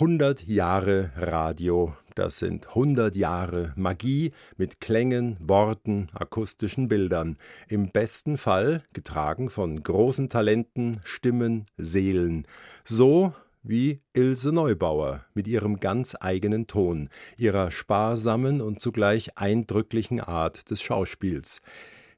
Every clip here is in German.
100 Jahre Radio, das sind 100 Jahre Magie mit Klängen, Worten, akustischen Bildern. Im besten Fall getragen von großen Talenten, Stimmen, Seelen. So wie Ilse Neubauer mit ihrem ganz eigenen Ton, ihrer sparsamen und zugleich eindrücklichen Art des Schauspiels.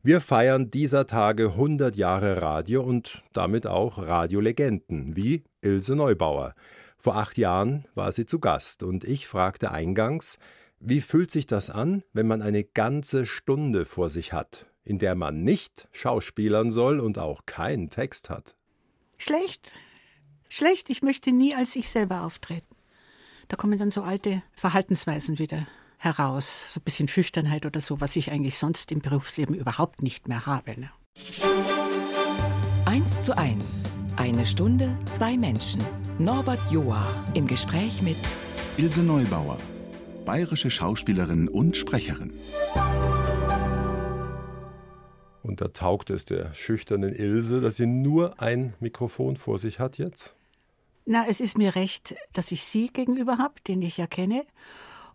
Wir feiern dieser Tage 100 Jahre Radio und damit auch Radiolegenden wie Ilse Neubauer. Vor acht Jahren war sie zu Gast und ich fragte eingangs, wie fühlt sich das an, wenn man eine ganze Stunde vor sich hat, in der man nicht schauspielern soll und auch keinen Text hat? Schlecht. Schlecht. Ich möchte nie als ich selber auftreten. Da kommen dann so alte Verhaltensweisen wieder heraus, so ein bisschen Schüchternheit oder so, was ich eigentlich sonst im Berufsleben überhaupt nicht mehr habe. Ne? 1 zu 1. Eine Stunde, zwei Menschen. Norbert Joa im Gespräch mit Ilse Neubauer, bayerische Schauspielerin und Sprecherin. Und da taugt es der schüchternen Ilse, dass sie nur ein Mikrofon vor sich hat jetzt? Na, es ist mir recht, dass ich Sie gegenüber habe, den ich ja kenne.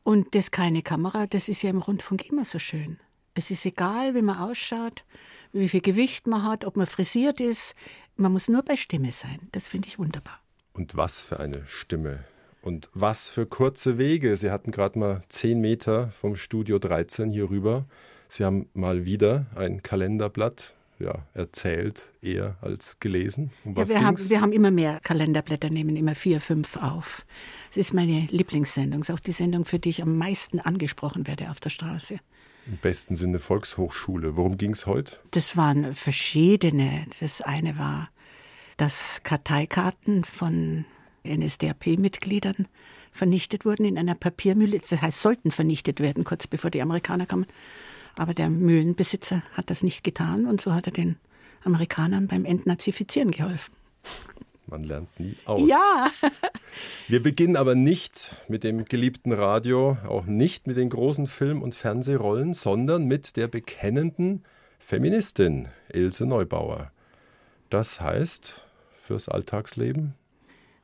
Und das keine Kamera, das ist ja im Rundfunk immer so schön. Es ist egal, wie man ausschaut, wie viel Gewicht man hat, ob man frisiert ist. Man muss nur bei Stimme sein. Das finde ich wunderbar. Und was für eine Stimme. Und was für kurze Wege. Sie hatten gerade mal zehn Meter vom Studio 13 hier rüber. Sie haben mal wieder ein Kalenderblatt ja, erzählt, eher als gelesen. Um ja, wir, haben, wir haben immer mehr Kalenderblätter, nehmen immer vier, fünf auf. Es ist meine Lieblingssendung. Es ist auch die Sendung, für die ich am meisten angesprochen werde auf der Straße. Im besten Sinne Volkshochschule. Worum ging es heute? Das waren verschiedene. Das eine war dass Karteikarten von NSDAP-Mitgliedern vernichtet wurden in einer Papiermühle. Das heißt, sollten vernichtet werden, kurz bevor die Amerikaner kamen. Aber der Mühlenbesitzer hat das nicht getan und so hat er den Amerikanern beim Entnazifizieren geholfen. Man lernt nie aus. Ja. Wir beginnen aber nicht mit dem geliebten Radio, auch nicht mit den großen Film- und Fernsehrollen, sondern mit der bekennenden Feministin Ilse Neubauer. Das heißt, fürs Alltagsleben?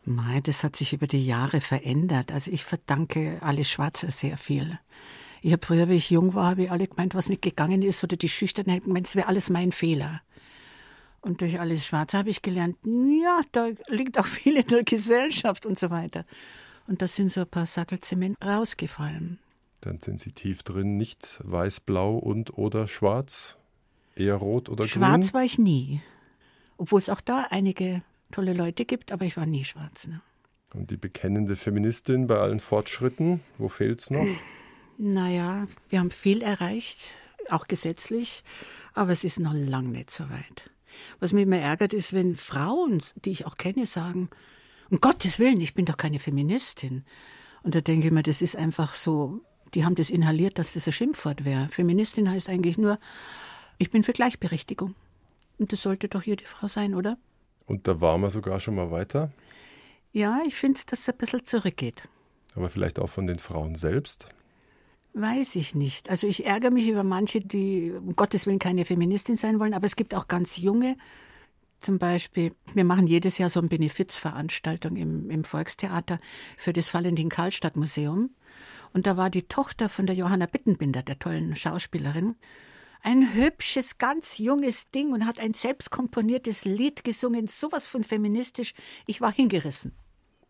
Mei, das hat sich über die Jahre verändert. Also ich verdanke Alice Schwarzer sehr viel. Ich habe früher, wie ich jung war, habe ich alle gemeint, was nicht gegangen ist oder die Schüchternheit gemeint, es wäre alles mein Fehler. Und durch Alice Schwarzer habe ich gelernt, ja, da liegt auch viel in der Gesellschaft und so weiter. Und da sind so ein paar Sackel Zement rausgefallen. Dann sind sie tief drin, nicht weiß-blau und oder schwarz, eher rot oder schwarz grün? Schwarz war ich nie. Obwohl es auch da einige tolle Leute gibt, aber ich war nie schwarz. Ne? Und die bekennende Feministin bei allen Fortschritten, wo fehlt es noch? Naja, wir haben viel erreicht, auch gesetzlich, aber es ist noch lang nicht so weit. Was mich immer ärgert, ist, wenn Frauen, die ich auch kenne, sagen, um Gottes Willen, ich bin doch keine Feministin. Und da denke ich mir, das ist einfach so, die haben das inhaliert, dass das ein Schimpfwort wäre. Feministin heißt eigentlich nur, ich bin für Gleichberechtigung. Und das sollte doch jede Frau sein, oder? Und da waren wir sogar schon mal weiter? Ja, ich finde, dass es ein bisschen zurückgeht. Aber vielleicht auch von den Frauen selbst? Weiß ich nicht. Also ich ärgere mich über manche, die um Gottes Willen keine Feministin sein wollen, aber es gibt auch ganz junge, zum Beispiel, wir machen jedes Jahr so eine Benefizveranstaltung im, im Volkstheater für das Valentin-Karlstadt-Museum. Und da war die Tochter von der Johanna Bittenbinder, der tollen Schauspielerin ein hübsches, ganz junges Ding und hat ein selbstkomponiertes Lied gesungen, sowas von feministisch. Ich war hingerissen.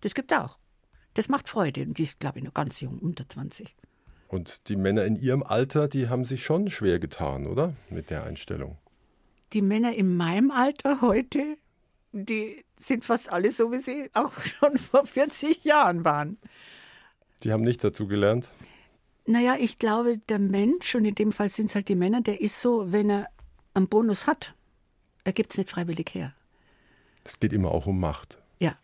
Das gibt's auch. Das macht Freude. Und die ist, glaube ich, noch ganz jung, unter 20. Und die Männer in ihrem Alter, die haben sich schon schwer getan, oder? Mit der Einstellung. Die Männer in meinem Alter heute, die sind fast alle so, wie sie auch schon vor 40 Jahren waren. Die haben nicht dazu gelernt? Naja, ich glaube, der Mensch, und in dem Fall sind es halt die Männer, der ist so, wenn er einen Bonus hat, er gibt es nicht freiwillig her. Es geht immer auch um Macht. Ja,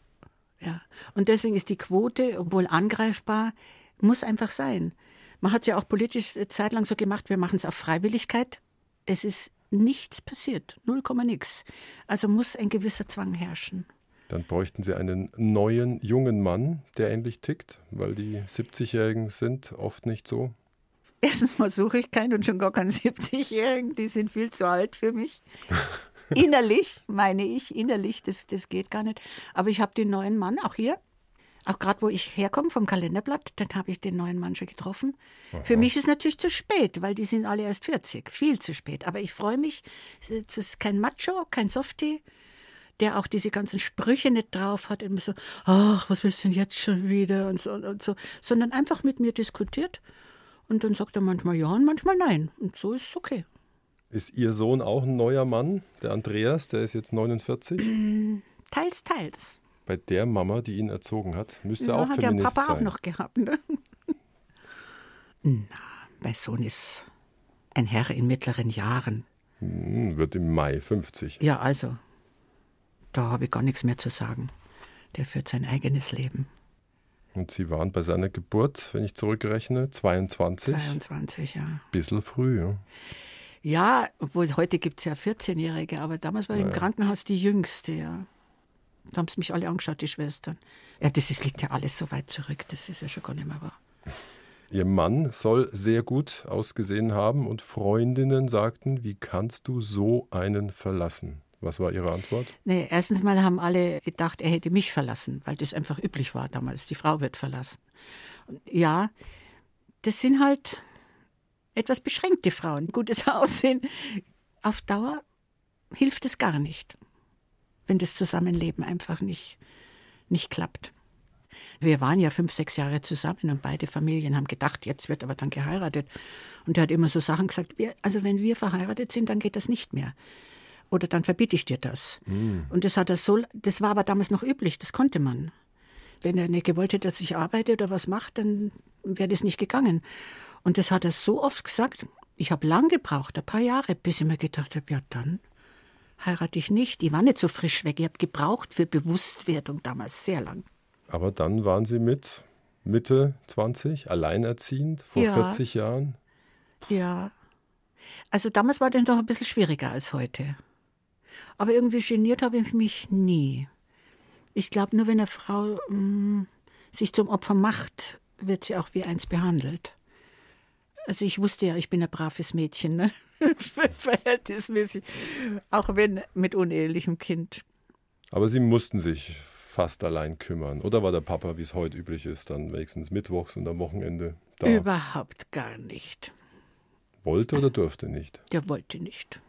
ja. Und deswegen ist die Quote, obwohl angreifbar, muss einfach sein. Man hat es ja auch politisch zeitlang so gemacht, wir machen es auf Freiwilligkeit. Es ist nichts passiert, null Komma nix. Also muss ein gewisser Zwang herrschen. Dann bräuchten Sie einen neuen, jungen Mann, der ähnlich tickt, weil die 70-Jährigen sind oft nicht so. Erstens mal suche ich keinen und schon gar keinen 70-Jährigen, die sind viel zu alt für mich. innerlich, meine ich, innerlich, das, das geht gar nicht. Aber ich habe den neuen Mann auch hier. Auch gerade, wo ich herkomme vom Kalenderblatt, dann habe ich den neuen Mann schon getroffen. Aha. Für mich ist es natürlich zu spät, weil die sind alle erst 40. Viel zu spät. Aber ich freue mich. Es ist kein Macho, kein Softie, der auch diese ganzen Sprüche nicht drauf hat. Immer so, ach, was willst du denn jetzt schon wieder? Und so, und so. Sondern einfach mit mir diskutiert. Und dann sagt er manchmal ja und manchmal nein. Und so ist es okay. Ist Ihr Sohn auch ein neuer Mann, der Andreas, der ist jetzt 49? Teils, teils bei der Mama, die ihn erzogen hat, müsste ja, auch hat Feminist der Papa sein. auch noch gehabt, ne? Na, mein Sohn ist ein Herr in mittleren Jahren. Hm, wird im Mai 50. Ja, also, da habe ich gar nichts mehr zu sagen. Der führt sein eigenes Leben. Und Sie waren bei seiner Geburt, wenn ich zurückrechne, 22? 22, ja. Bisschen früh, ja. Ja, obwohl heute gibt es ja 14-Jährige, aber damals war ja. im Krankenhaus die jüngste, ja. Da haben sie mich alle angeschaut, die Schwestern. Ja, das ist, liegt ja alles so weit zurück, das ist ja schon gar nicht mehr wahr. Ihr Mann soll sehr gut ausgesehen haben und Freundinnen sagten, wie kannst du so einen verlassen? Was war Ihre Antwort? Nee, erstens mal haben alle gedacht, er hätte mich verlassen, weil das einfach üblich war damals. Die Frau wird verlassen. Und ja, das sind halt etwas beschränkte Frauen. Gutes Aussehen. Auf Dauer hilft es gar nicht wenn das Zusammenleben einfach nicht, nicht klappt. Wir waren ja fünf, sechs Jahre zusammen und beide Familien haben gedacht, jetzt wird aber dann geheiratet. Und er hat immer so Sachen gesagt, wir, also wenn wir verheiratet sind, dann geht das nicht mehr. Oder dann verbiete ich dir das. Mm. Und das hat er so, das war aber damals noch üblich, das konnte man. Wenn er nicht gewollt hätte, dass ich arbeite oder was mache, dann wäre das nicht gegangen. Und das hat er so oft gesagt. Ich habe lang gebraucht, ein paar Jahre, bis ich mir gedacht habe, ja dann heirate ich nicht. Die war nicht so frisch weg. Ich habe gebraucht für Bewusstwerdung damals sehr lang. Aber dann waren Sie mit Mitte 20, alleinerziehend, vor ja. 40 Jahren? Ja. Also damals war das noch ein bisschen schwieriger als heute. Aber irgendwie geniert habe ich mich nie. Ich glaube, nur wenn eine Frau mh, mm, sich zum Opfer macht, wird sie auch wie eins behandelt. Also ich wusste ja, ich bin ein braves Mädchen. Ne? verhältnismäßig, auch wenn mit unehelichem Kind. Aber Sie mussten sich fast allein kümmern. Oder war der Papa, wie es heute üblich ist, dann wenigstens mittwochs und am Wochenende da? Überhaupt gar nicht. Wollte oder durfte nicht? Der wollte nicht.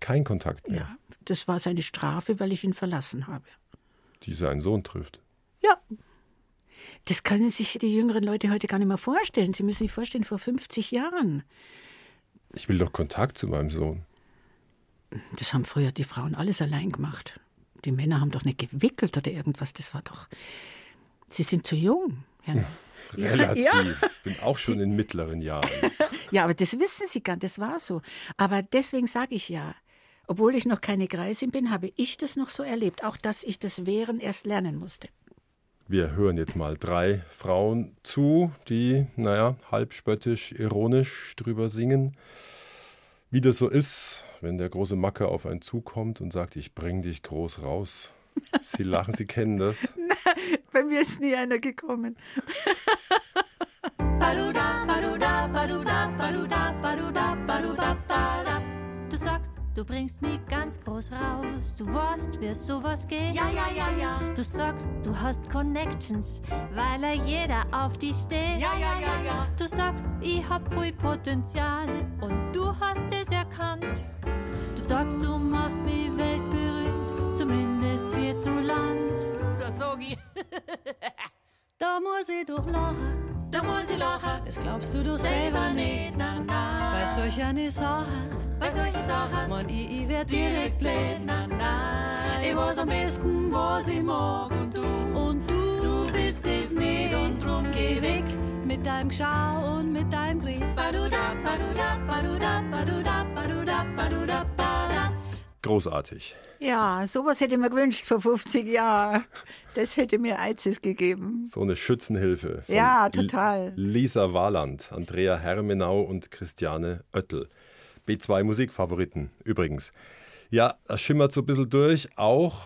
Kein Kontakt mehr? Ja, das war seine Strafe, weil ich ihn verlassen habe. Die seinen Sohn trifft? Ja. Das können sich die jüngeren Leute heute gar nicht mehr vorstellen. Sie müssen sich vorstellen, vor 50 Jahren. Ich will doch Kontakt zu meinem Sohn. Das haben früher die Frauen alles allein gemacht. Die Männer haben doch nicht gewickelt oder irgendwas. Das war doch. Sie sind zu jung. Ja. Relativ. Ja. Ich bin auch schon in mittleren Jahren. ja, aber das wissen Sie gar nicht. Das war so. Aber deswegen sage ich ja, obwohl ich noch keine Greisin bin, habe ich das noch so erlebt. Auch, dass ich das Wehren erst lernen musste. Wir hören jetzt mal drei Frauen zu, die, naja, halb spöttisch, ironisch drüber singen. Wie das so ist, wenn der große Macker auf einen zukommt und sagt, ich bring dich groß raus. Sie lachen, Sie kennen das. Nein, bei mir ist nie einer gekommen. Du bringst mich ganz groß raus. Du weißt, wie sowas geht. Ja, ja, ja, ja. Du sagst, du hast Connections, weil er jeder auf dich steht. Ja, ja, ja, ja. Du sagst, ich hab viel Potenzial und du hast es erkannt. Du sagst, du machst mich weltberühmt, zumindest hier zu Land. Du, das sag ich. da muss ich doch lachen. Da muss ich lachen. Das glaubst du doch selber nicht. Na, na. Bei solch einer Sache bei solchen Sachen. Man, ich, ich werd direkt blöd, na, na. Ich weiß am besten, was ich mag und du. Und du, du bist es nicht und drum geh weg. Mit deinem Schau und mit deinem Grieb. Baduda, baduda, baduda, baduda, baduda, baduda, baduda. Großartig. Ja, sowas hätte ich mir gewünscht vor 50 Jahren. Das hätte mir Eizes gegeben. So eine Schützenhilfe. Ja, total. Lisa Warland, Andrea Hermenau und Christiane Oettel. B2 Musikfavoriten übrigens. Ja, das schimmert so ein bisschen durch. Auch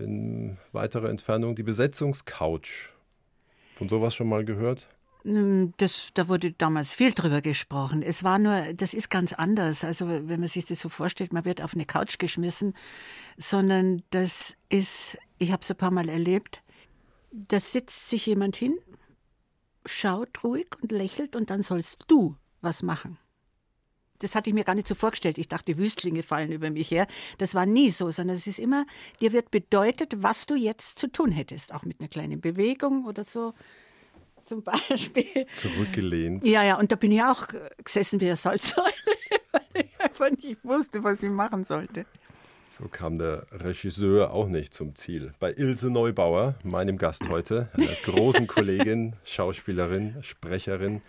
in weiterer Entfernung die Besetzungscouch. Von sowas schon mal gehört? Hm, das, da wurde damals viel drüber gesprochen. Es war nur, das ist ganz anders. Also wenn man sich das so vorstellt, man wird auf eine Couch geschmissen, sondern das ist, ich habe es ein paar Mal erlebt, Da sitzt sich jemand hin, schaut ruhig und lächelt und dann sollst du was machen. Das hatte ich mir gar nicht so vorgestellt. Ich dachte, Wüstlinge fallen über mich her. Das war nie so, sondern es ist immer, dir wird bedeutet, was du jetzt zu tun hättest. Auch mit einer kleinen Bewegung oder so. Zum Beispiel. Zurückgelehnt. Ja, ja, und da bin ich auch gesessen wie eine Salzsäule, weil ich einfach nicht wusste, was ich machen sollte. So kam der Regisseur auch nicht zum Ziel. Bei Ilse Neubauer, meinem Gast heute, einer großen Kollegin, Schauspielerin, Sprecherin,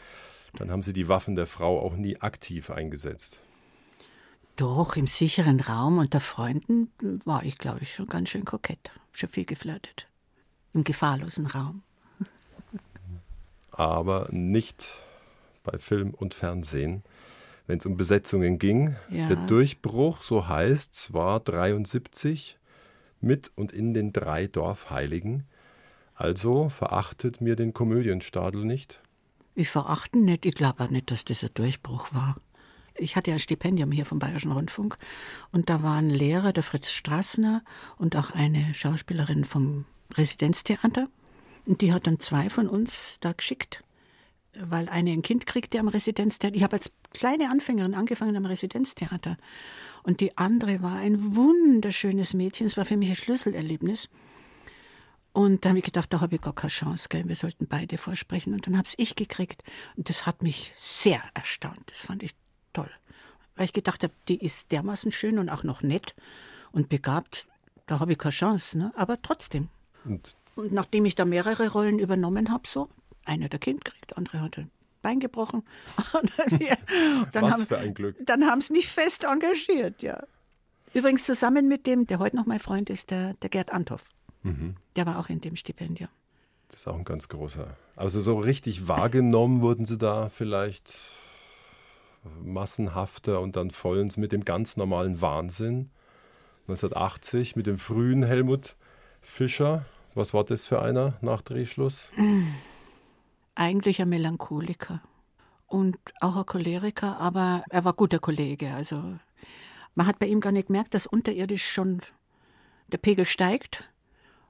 dann haben Sie die Waffen der Frau auch nie aktiv eingesetzt. Doch, im sicheren Raum unter Freunden war ich, glaube ich, schon ganz schön kokett. Schon viel geflirtet. Im gefahrlosen Raum. Aber nicht bei Film und Fernsehen. Wenn es um Besetzungen ging, ja. der Durchbruch, so heißt es, war 73 mit und in den drei Dorfheiligen. Also verachtet mir den Komödienstadel nicht. Ich verachte nicht, ich glaube auch nicht, dass das ein Durchbruch war. Ich hatte ja ein Stipendium hier vom Bayerischen Rundfunk und da waren Lehrer, der Fritz Strassner und auch eine Schauspielerin vom Residenztheater. Und die hat dann zwei von uns da geschickt, weil eine ein Kind kriegte am Residenztheater. Ich habe als kleine Anfängerin angefangen am Residenztheater. Und die andere war ein wunderschönes Mädchen. Es war für mich ein Schlüsselerlebnis. Und da habe ich gedacht, da habe ich gar keine Chance, gell? wir sollten beide vorsprechen. Und dann habe es ich gekriegt. Und das hat mich sehr erstaunt. Das fand ich toll. Weil ich gedacht habe, die ist dermaßen schön und auch noch nett und begabt. Da habe ich keine Chance. Ne? Aber trotzdem. Und, und nachdem ich da mehrere Rollen übernommen habe, so, einer hat ein Kind gekriegt, andere hat ein Bein gebrochen. dann Was haben, für ein Glück. Dann haben sie mich fest engagiert, ja. Übrigens zusammen mit dem, der heute noch mein Freund ist, der, der Gerd Anthoff. Mhm. Der war auch in dem Stipendium. Das ist auch ein ganz großer. Also so richtig wahrgenommen wurden Sie da vielleicht massenhafter und dann vollends mit dem ganz normalen Wahnsinn. 1980 mit dem frühen Helmut Fischer. Was war das für einer nach Drehschluss? Eigentlich ein Melancholiker und auch ein Choleriker, aber er war guter Kollege. Also man hat bei ihm gar nicht gemerkt, dass unterirdisch schon der Pegel steigt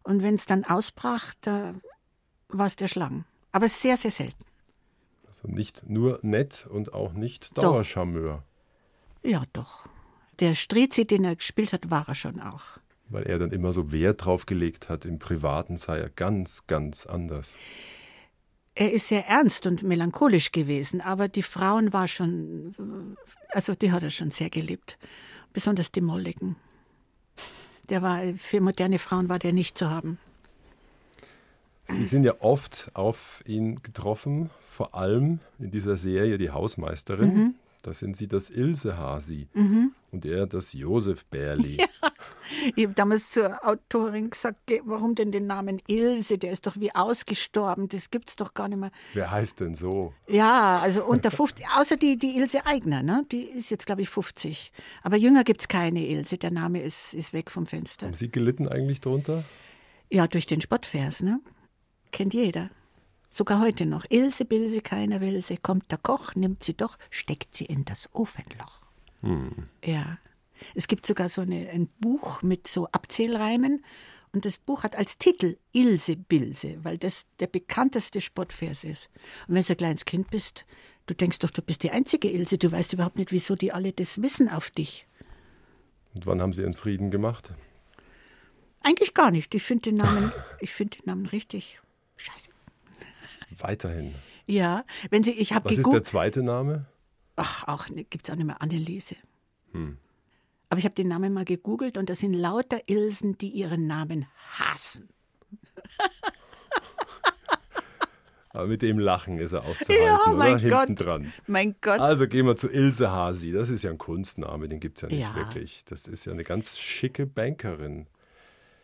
und wenn es dann ausbrach, da war es der Schlang. Aber sehr, sehr selten. Also nicht nur nett und auch nicht Dauercharmeur. Ja, doch. Der Strizi, den er gespielt hat, war er schon auch. Weil er dann immer so Wert drauf gelegt hat, im Privaten sei er ganz, ganz anders. Er ist sehr ernst und melancholisch gewesen, aber die Frauen war schon, also die hat er schon sehr geliebt. Besonders die Molligen. Der war, für moderne Frauen war der nicht zu haben. Sie sind ja oft auf ihn getroffen, vor allem in dieser Serie Die Hausmeisterin. Mhm. Da sind Sie das Ilse Hasi mhm. und er das Josef Bärli. Ja. Ich habe damals zur Autorin gesagt, warum denn den Namen Ilse? Der ist doch wie ausgestorben, das gibt es doch gar nicht mehr. Wer heißt denn so? Ja, also unter 50, außer die, die Ilse Eigner, ne? die ist jetzt, glaube ich, 50. Aber jünger gibt es keine Ilse, der Name ist, ist weg vom Fenster. Haben Sie gelitten eigentlich drunter? Ja, durch den Spottvers, ne? Kennt jeder. Sogar heute noch. Ilse, Bilse, keiner will sie. Kommt der Koch, nimmt sie doch, steckt sie in das Ofenloch. Hm. Ja. Es gibt sogar so eine, ein Buch mit so Abzählreimen. Und das Buch hat als Titel Ilse Bilse, weil das der bekannteste Spottvers ist. Und wenn du ein kleines Kind bist, du denkst doch, du bist die einzige Ilse. Du weißt überhaupt nicht, wieso die alle das wissen auf dich. Und wann haben Sie Ihren Frieden gemacht? Eigentlich gar nicht. Ich finde den Namen, ich finde den Namen richtig scheiße. Weiterhin. Ja, wenn Sie, ich habe Was ist der zweite Name? Ach, auch ne, gibt es auch nicht mehr Anneliese. Hm. Aber ich habe den Namen mal gegoogelt und das sind lauter Ilsen, die ihren Namen hassen. Aber mit dem Lachen ist er auszuhalten, ja, mein oder? Gott. Hinten dran. Mein Gott. Also gehen wir zu Ilse Hasi. Das ist ja ein Kunstname, den gibt es ja nicht ja. wirklich. Das ist ja eine ganz schicke Bankerin.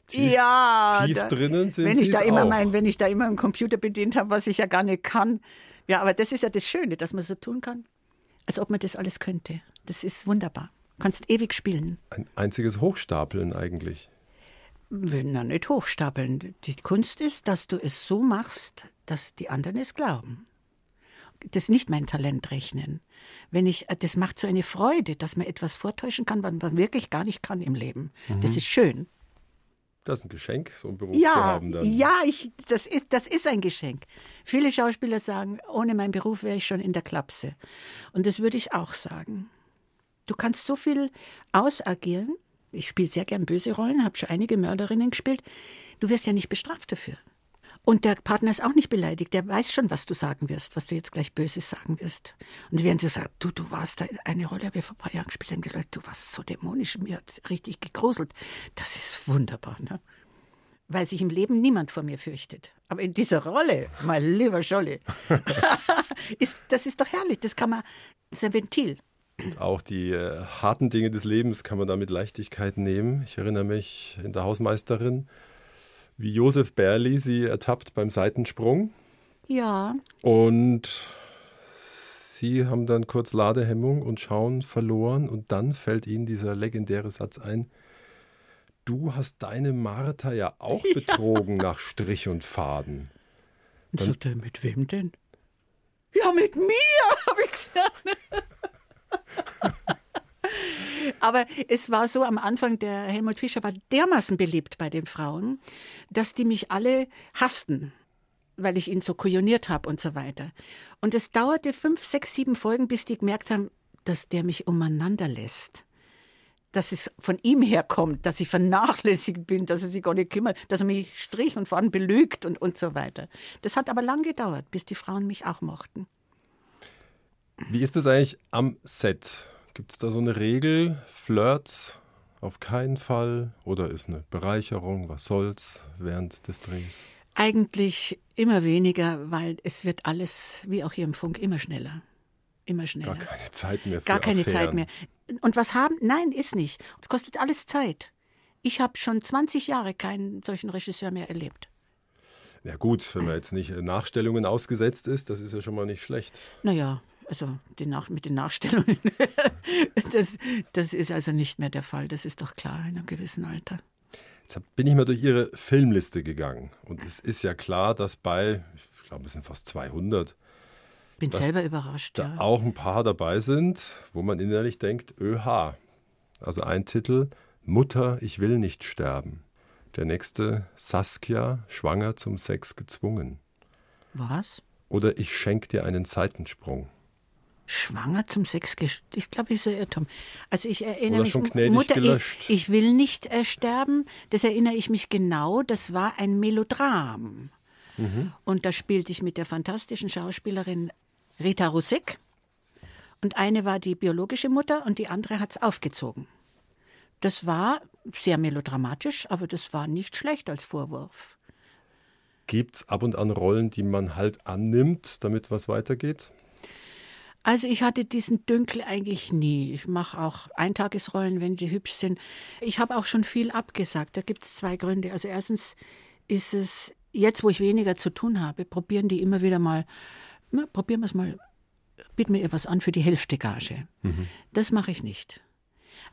Tief, ja, tief da, drinnen sind wenn ich da immer auch. mein, Wenn ich da immer einen Computer bedient habe, was ich ja gar nicht kann. Ja, aber das ist ja das Schöne, dass man so tun kann, als ob man das alles könnte. Das ist wunderbar. Kannst ewig spielen. Ein einziges Hochstapeln eigentlich. Na, nicht hochstapeln. Die Kunst ist, dass du es so machst, dass die anderen es glauben. Das ist nicht mein Talent rechnen. Wenn ich, das macht so eine Freude, dass man etwas vortäuschen kann, was man wirklich gar nicht kann im Leben. Mhm. Das ist schön. Das ist ein Geschenk, so einen Beruf ja, zu haben. Dann. Ja, ich, das, ist, das ist ein Geschenk. Viele Schauspieler sagen, ohne meinen Beruf wäre ich schon in der Klapse. Und das würde ich auch sagen. Du kannst so viel ausagieren. Ich spiele sehr gern böse Rollen, habe schon einige Mörderinnen gespielt. Du wirst ja nicht bestraft dafür. Und der Partner ist auch nicht beleidigt. Der weiß schon, was du sagen wirst, was du jetzt gleich Böses sagen wirst. Und während sie sagt, du, du warst da eine Rolle, habe ich vor ein paar Jahren gespielt, haben die Leute, du warst so dämonisch, mir hat richtig gegruselt. Das ist wunderbar, ne? Weil sich im Leben niemand vor mir fürchtet. Aber in dieser Rolle, mein lieber Scholli, ist, das ist doch herrlich. Das kann man, das ist ein Ventil. Und auch die äh, harten Dinge des Lebens kann man da mit Leichtigkeit nehmen. Ich erinnere mich in der Hausmeisterin, wie Josef Berli sie ertappt beim Seitensprung. Ja. Und sie haben dann kurz Ladehemmung und schauen verloren und dann fällt ihnen dieser legendäre Satz ein. Du hast deine Martha ja auch ja. betrogen nach Strich und Faden. Dann, sagt er, mit wem denn? Ja, mit mir, habe ich gesagt. Aber es war so am Anfang, der Helmut Fischer war dermaßen beliebt bei den Frauen, dass die mich alle hassten, weil ich ihn so kujoniert habe und so weiter. Und es dauerte fünf, sechs, sieben Folgen, bis die gemerkt haben, dass der mich umeinander lässt. Dass es von ihm herkommt, dass ich vernachlässigt bin, dass er sich gar nicht kümmert, dass er mich strich und vorn belügt und, und so weiter. Das hat aber lang gedauert, bis die Frauen mich auch mochten. Wie ist es eigentlich am Set? Gibt es da so eine Regel? Flirts auf keinen Fall? Oder ist eine Bereicherung? Was soll's während des Drehs? Eigentlich immer weniger, weil es wird alles, wie auch hier im Funk, immer schneller. Immer schneller. Gar keine Zeit mehr. Für Gar keine Affären. Zeit mehr. Und was haben? Nein, ist nicht. Es kostet alles Zeit. Ich habe schon 20 Jahre keinen solchen Regisseur mehr erlebt. Ja gut, wenn man jetzt nicht Nachstellungen ausgesetzt ist, das ist ja schon mal nicht schlecht. Naja, also mit den Nachstellungen, das, das ist also nicht mehr der Fall. Das ist doch klar in einem gewissen Alter. Jetzt bin ich mal durch Ihre Filmliste gegangen. Und es ist ja klar, dass bei, ich glaube, es sind fast 200. Bin selber überrascht. Da ja. auch ein paar dabei sind, wo man innerlich denkt, ÖH. Also ein Titel, Mutter, ich will nicht sterben. Der nächste, Saskia, schwanger zum Sex gezwungen. Was? Oder ich schenke dir einen Seitensprung. Schwanger zum Sex, ich glaube, ist ein Irrtum. Also ich erinnere Oder mich, schon Mutter, gelöscht. Ich, ich will nicht äh, sterben. Das erinnere ich mich genau. Das war ein Melodram. Mhm. Und da spielte ich mit der fantastischen Schauspielerin Rita Rusek. Und eine war die biologische Mutter und die andere hat es aufgezogen. Das war sehr melodramatisch, aber das war nicht schlecht als Vorwurf. Gibt es ab und an Rollen, die man halt annimmt, damit was weitergeht? Also ich hatte diesen Dünkel eigentlich nie. Ich mache auch Eintagesrollen, wenn die hübsch sind. Ich habe auch schon viel abgesagt. Da gibt es zwei Gründe. Also erstens ist es, jetzt wo ich weniger zu tun habe, probieren die immer wieder mal, na, probieren wir es mal, bieten mir etwas an für die Hälfte Gage. Mhm. Das mache ich nicht.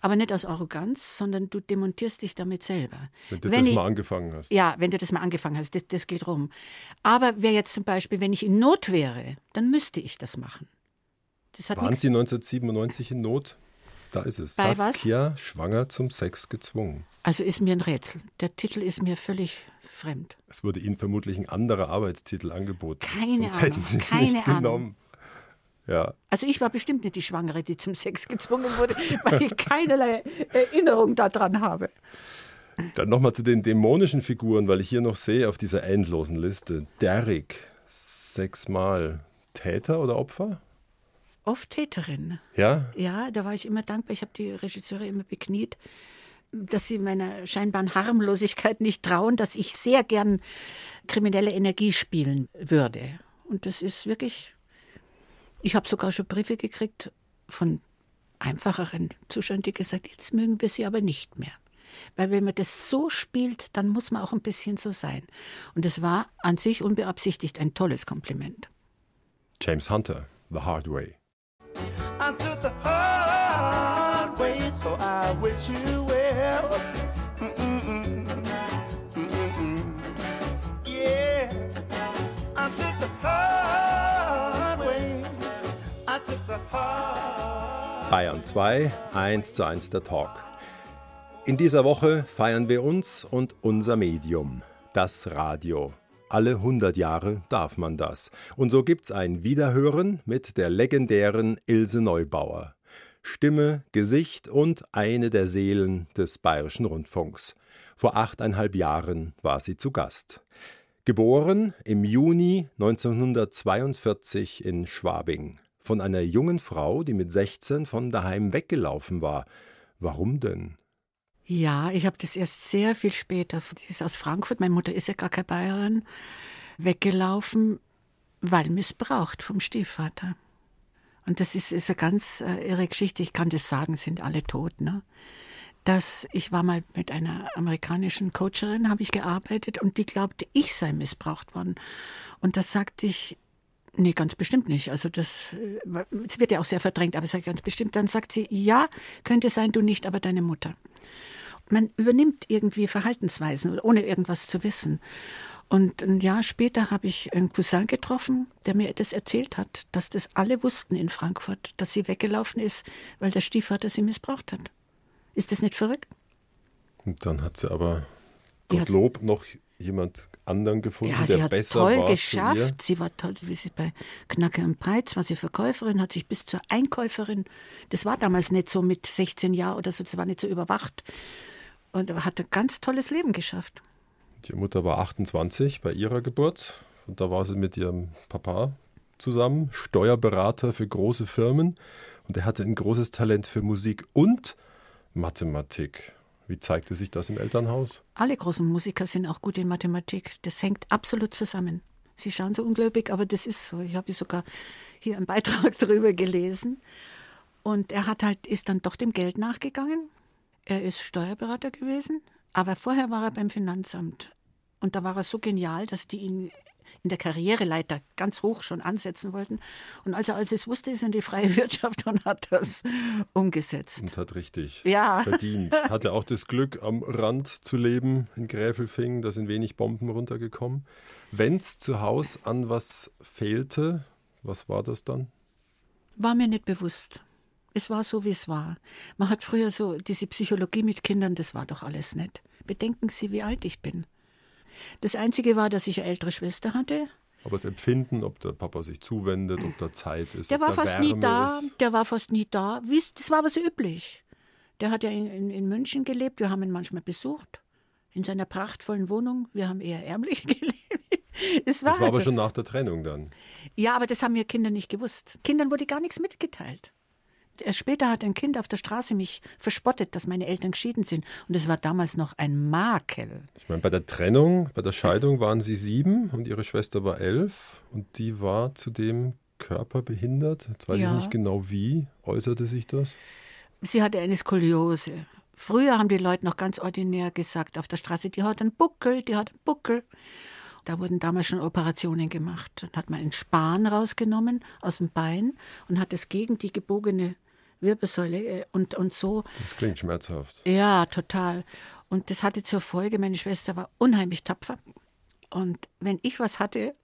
Aber nicht aus Arroganz, sondern du demontierst dich damit selber. Wenn du wenn das ich, mal angefangen hast. Ja, wenn du das mal angefangen hast, das, das geht rum. Aber wer jetzt zum Beispiel, wenn ich in Not wäre, dann müsste ich das machen. Das Waren Sie 1997 in Not? Da ist es. Bei Saskia, was? schwanger zum Sex gezwungen. Also ist mir ein Rätsel. Der Titel ist mir völlig fremd. Es wurde Ihnen vermutlich ein anderer Arbeitstitel angeboten. Keine Sonst Ahnung. hätten Sie es keine nicht Ahnung. genommen. Ja. Also ich war bestimmt nicht die Schwangere, die zum Sex gezwungen wurde, weil ich keinerlei Erinnerung daran habe. Dann nochmal zu den dämonischen Figuren, weil ich hier noch sehe auf dieser endlosen Liste. Derrick, sechsmal. Täter oder Opfer? Oft Täterin. Ja? Ja, da war ich immer dankbar. Ich habe die Regisseure immer bekniet, dass sie meiner scheinbaren Harmlosigkeit nicht trauen, dass ich sehr gern kriminelle Energie spielen würde. Und das ist wirklich. Ich habe sogar schon Briefe gekriegt von einfacheren Zuschauern, die gesagt, jetzt mögen wir sie aber nicht mehr. Weil wenn man das so spielt, dann muss man auch ein bisschen so sein. Und es war an sich unbeabsichtigt ein tolles Kompliment. James Hunter, The Hard Way. I took the hard way, so I wish you well. Bayern 2, 1 zu 1 der Talk. In dieser Woche feiern wir uns und unser Medium, das Radio. Alle 100 Jahre darf man das. Und so gibt's ein Wiederhören mit der legendären Ilse Neubauer. Stimme, Gesicht und eine der Seelen des Bayerischen Rundfunks. Vor achteinhalb Jahren war sie zu Gast. Geboren im Juni 1942 in Schwabing. Von einer jungen Frau, die mit 16 von daheim weggelaufen war. Warum denn? Ja, ich habe das erst sehr viel später. Die ist aus Frankfurt, meine Mutter ist ja gar keine Bayerin, weggelaufen, weil missbraucht vom Stiefvater. Und das ist, ist eine ganz äh, irre Geschichte. Ich kann das sagen, sind alle tot. Ne? Dass ich war mal mit einer amerikanischen Coacherin, habe ich gearbeitet und die glaubte, ich sei missbraucht worden. Und das sagte ich, nee, ganz bestimmt nicht. Also das, äh, es wird ja auch sehr verdrängt, aber ich sage ganz bestimmt. Dann sagt sie, ja, könnte sein, du nicht, aber deine Mutter man übernimmt irgendwie Verhaltensweisen, ohne irgendwas zu wissen. Und ein Jahr später habe ich einen Cousin getroffen, der mir das erzählt hat, dass das alle wussten in Frankfurt, dass sie weggelaufen ist, weil der Stiefvater sie missbraucht hat. Ist das nicht verrückt? Und dann hat sie aber Gottlob noch jemand anderen gefunden, ja, der besser toll war geschafft. Sie war toll, wie sie bei Knacke und Peitz war sie Verkäuferin, hat sich bis zur Einkäuferin. Das war damals nicht so mit 16 Jahren oder so, das war nicht so überwacht und hat ein ganz tolles Leben geschafft. Die Mutter war 28 bei ihrer Geburt und da war sie mit ihrem Papa zusammen, Steuerberater für große Firmen und er hatte ein großes Talent für Musik und Mathematik. Wie zeigte sich das im Elternhaus? Alle großen Musiker sind auch gut in Mathematik. Das hängt absolut zusammen. Sie schauen so ungläubig, aber das ist so. Ich habe sogar hier einen Beitrag darüber gelesen. Und er hat halt, ist dann doch dem Geld nachgegangen, er ist Steuerberater gewesen, aber vorher war er beim Finanzamt. Und da war er so genial, dass die ihn in der Karriereleiter ganz hoch schon ansetzen wollten. Und als er als es wusste, ist er in die freie Wirtschaft und hat das umgesetzt. Und hat richtig ja. verdient. Hatte auch das Glück, am Rand zu leben in Gräfelfing. Da sind wenig Bomben runtergekommen. Wenn es zu Hause an was fehlte, was war das dann? War mir nicht bewusst. Es war so, wie es war. Man hat früher so diese Psychologie mit Kindern, das war doch alles nett. Bedenken Sie, wie alt ich bin. Das Einzige war, dass ich eine ältere Schwester hatte. Aber das Empfinden, ob der Papa sich zuwendet, ob da Zeit ist, der war fast Wärme nie da. Ist. Der war fast nie da. Das war aber so üblich. Der hat ja in, in, in München gelebt. Wir haben ihn manchmal besucht. In seiner prachtvollen Wohnung. Wir haben eher ärmlich gelebt. Es war das war also, aber schon nach der Trennung dann. Ja, aber das haben wir Kinder nicht gewusst. Kindern wurde gar nichts mitgeteilt. Erst später hat ein Kind auf der Straße mich verspottet, dass meine Eltern geschieden sind. Und es war damals noch ein Makel. Ich meine, bei der Trennung, bei der Scheidung waren sie sieben und ihre Schwester war elf. Und die war zudem körperbehindert. Jetzt weiß ja. ich nicht genau, wie äußerte sich das. Sie hatte eine Skoliose. Früher haben die Leute noch ganz ordinär gesagt auf der Straße, die hat einen Buckel, die hat einen Buckel. Da wurden damals schon Operationen gemacht. Dann hat man einen Span rausgenommen aus dem Bein und hat es gegen die gebogene Wirbelsäule äh, und, und so. Das klingt schmerzhaft. Ja, total. Und das hatte zur Folge, meine Schwester war unheimlich tapfer. Und wenn ich was hatte,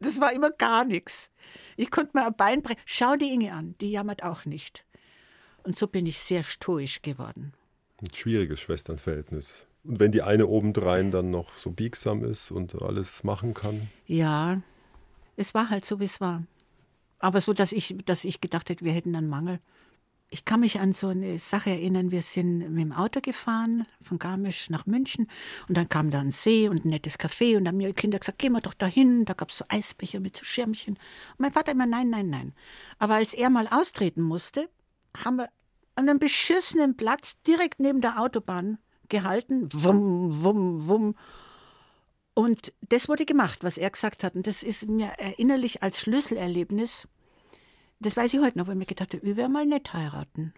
das war immer gar nichts. Ich konnte mir ein Bein brechen. Schau die Inge an, die jammert auch nicht. Und so bin ich sehr stoisch geworden. Ein schwieriges Schwesternverhältnis. Und wenn die eine obendrein dann noch so biegsam ist und alles machen kann. Ja, es war halt so, wie es war. Aber so, dass ich, dass ich gedacht hätte, wir hätten einen Mangel. Ich kann mich an so eine Sache erinnern. Wir sind mit dem Auto gefahren von Garmisch nach München und dann kam da ein See und ein nettes Café und dann haben mir die Kinder gesagt, gehen wir doch dahin. Da gab es so Eisbecher mit so Schirmchen. Und mein Vater immer, nein, nein, nein. Aber als er mal austreten musste, haben wir an einem beschissenen Platz direkt neben der Autobahn gehalten. Wumm, wumm, wumm. Und das wurde gemacht, was er gesagt hat. Und das ist mir erinnerlich als Schlüsselerlebnis das weiß ich heute noch, weil ich mir gedacht habe, ich werde mal nicht heiraten.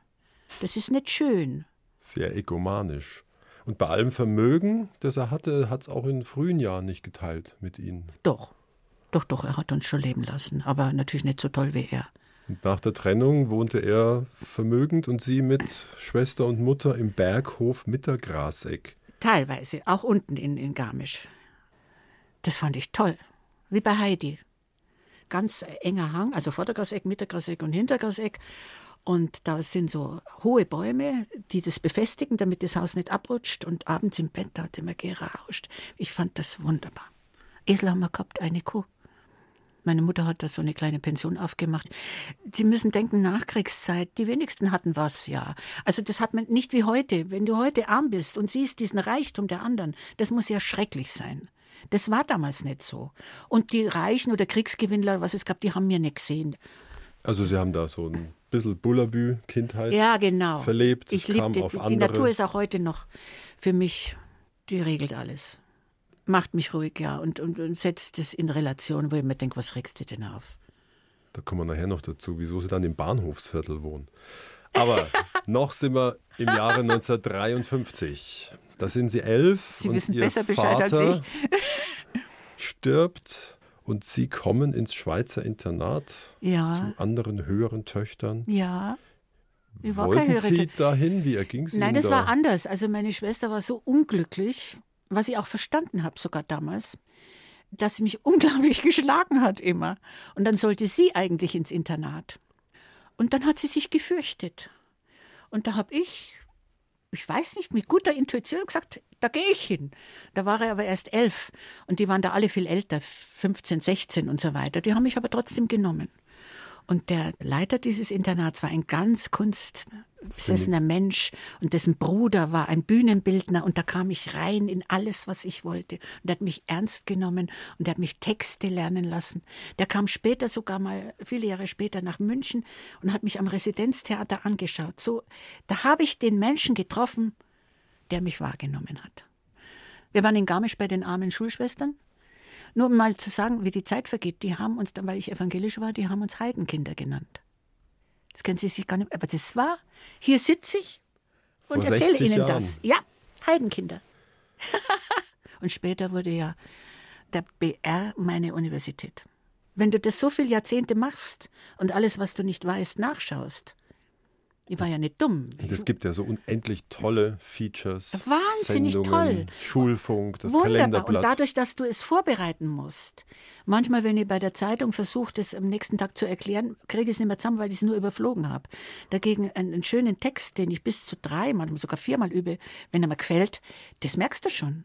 Das ist nicht schön. Sehr egomanisch. Und bei allem Vermögen, das er hatte, hat es auch in frühen Jahren nicht geteilt mit Ihnen. Doch. Doch, doch, er hat uns schon leben lassen. Aber natürlich nicht so toll wie er. Und nach der Trennung wohnte er vermögend und Sie mit Schwester und Mutter im Berghof Mittergraseck. Teilweise, auch unten in, in Garmisch. Das fand ich toll. Wie bei Heidi ganz enger Hang, also Vordergaseck, Mittergaseck und Hintergaseck. Und da sind so hohe Bäume, die das befestigen, damit das Haus nicht abrutscht. Und abends im Bett, da hat immer gerauscht. Ich fand das wunderbar. Esel haben wir gehabt, eine Kuh. Meine Mutter hat da so eine kleine Pension aufgemacht. Sie müssen denken, Nachkriegszeit, die wenigsten hatten was, ja. Also das hat man nicht wie heute. Wenn du heute arm bist und siehst diesen Reichtum der anderen, das muss ja schrecklich sein. Das war damals nicht so. Und die Reichen oder Kriegsgewinnler, was es gab, die haben mir nicht gesehen. Also Sie haben da so ein bisschen Bullabü-Kindheit ja, genau. verlebt. Ich liebe die, die Natur ist auch heute noch für mich, die regelt alles macht mich ruhig, ja, und, und, und setzt es in Relation, wo ich mir denke, was regst du denn auf? Da kommen wir nachher noch dazu, wieso sie dann im Bahnhofsviertel wohnen. Aber noch sind wir im Jahre 1953. Da sind sie elf. Sie wissen ihr besser Bescheid Vater als ich. stirbt und sie kommen ins Schweizer Internat ja. zu anderen höheren Töchtern. Ja. Ich war Wollten Sie dahin? Wie erging es Nein, Ihnen das da? war anders. Also meine Schwester war so unglücklich was ich auch verstanden habe sogar damals, dass sie mich unglaublich geschlagen hat immer. Und dann sollte sie eigentlich ins Internat. Und dann hat sie sich gefürchtet. Und da habe ich, ich weiß nicht, mit guter Intuition gesagt, da gehe ich hin. Da war er aber erst elf und die waren da alle viel älter, 15, 16 und so weiter. Die haben mich aber trotzdem genommen. Und der Leiter dieses Internats war ein ganz kunstbesessener Mensch und dessen Bruder war ein Bühnenbildner und da kam ich rein in alles, was ich wollte. Und er hat mich ernst genommen und er hat mich Texte lernen lassen. Der kam später sogar mal, viele Jahre später nach München und hat mich am Residenztheater angeschaut. So, da habe ich den Menschen getroffen, der mich wahrgenommen hat. Wir waren in Garmisch bei den armen Schulschwestern nur um mal zu sagen, wie die Zeit vergeht, die haben uns dann, weil ich evangelisch war, die haben uns Heidenkinder genannt. Das können Sie sich gar nicht, aber das war, hier sitze ich und erzähle Ihnen Jahren. das. Ja, Heidenkinder. und später wurde ja der BR meine Universität. Wenn du das so viele Jahrzehnte machst und alles, was du nicht weißt, nachschaust, ich war ja nicht dumm. Es gibt ja so unendlich tolle Features. Wahnsinnig Sendungen, toll. Schulfunk, das Wunderbar. Kalenderblatt. Und dadurch, dass du es vorbereiten musst. Manchmal, wenn ich bei der Zeitung versuche, das am nächsten Tag zu erklären, kriege ich es nicht mehr zusammen, weil ich es nur überflogen habe. Dagegen einen, einen schönen Text, den ich bis zu drei, manchmal sogar viermal übe, wenn er mir gefällt, das merkst du schon.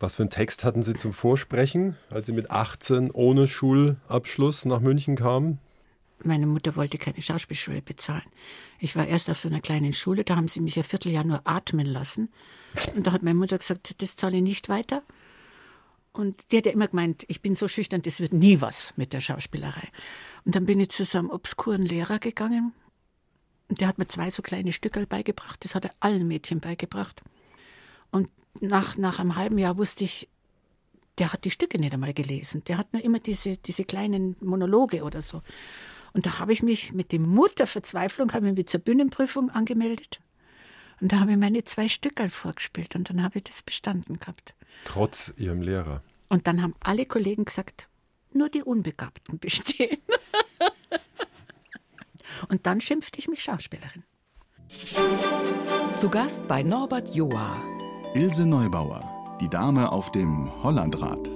Was für einen Text hatten Sie zum Vorsprechen, als Sie mit 18 ohne Schulabschluss nach München kamen? Meine Mutter wollte keine Schauspielschule bezahlen. Ich war erst auf so einer kleinen Schule, da haben sie mich ein Vierteljahr nur atmen lassen. Und da hat meine Mutter gesagt, das zahle ich nicht weiter. Und die hat ja immer gemeint, ich bin so schüchtern, das wird nie was mit der Schauspielerei. Und dann bin ich zu so einem obskuren Lehrer gegangen. Und der hat mir zwei so kleine Stückel beigebracht. Das hat er allen Mädchen beigebracht. Und nach, nach einem halben Jahr wusste ich, der hat die Stücke nicht einmal gelesen. Der hat nur immer diese, diese kleinen Monologe oder so. Und da habe ich mich mit dem Mut der Verzweiflung habe ich mich zur Bühnenprüfung angemeldet. Und da habe ich meine zwei Stückel vorgespielt und dann habe ich das bestanden gehabt. Trotz Ihrem Lehrer. Und dann haben alle Kollegen gesagt, nur die Unbegabten bestehen. und dann schimpfte ich mich Schauspielerin. Zu Gast bei Norbert Joa. Ilse Neubauer, die Dame auf dem Hollandrad.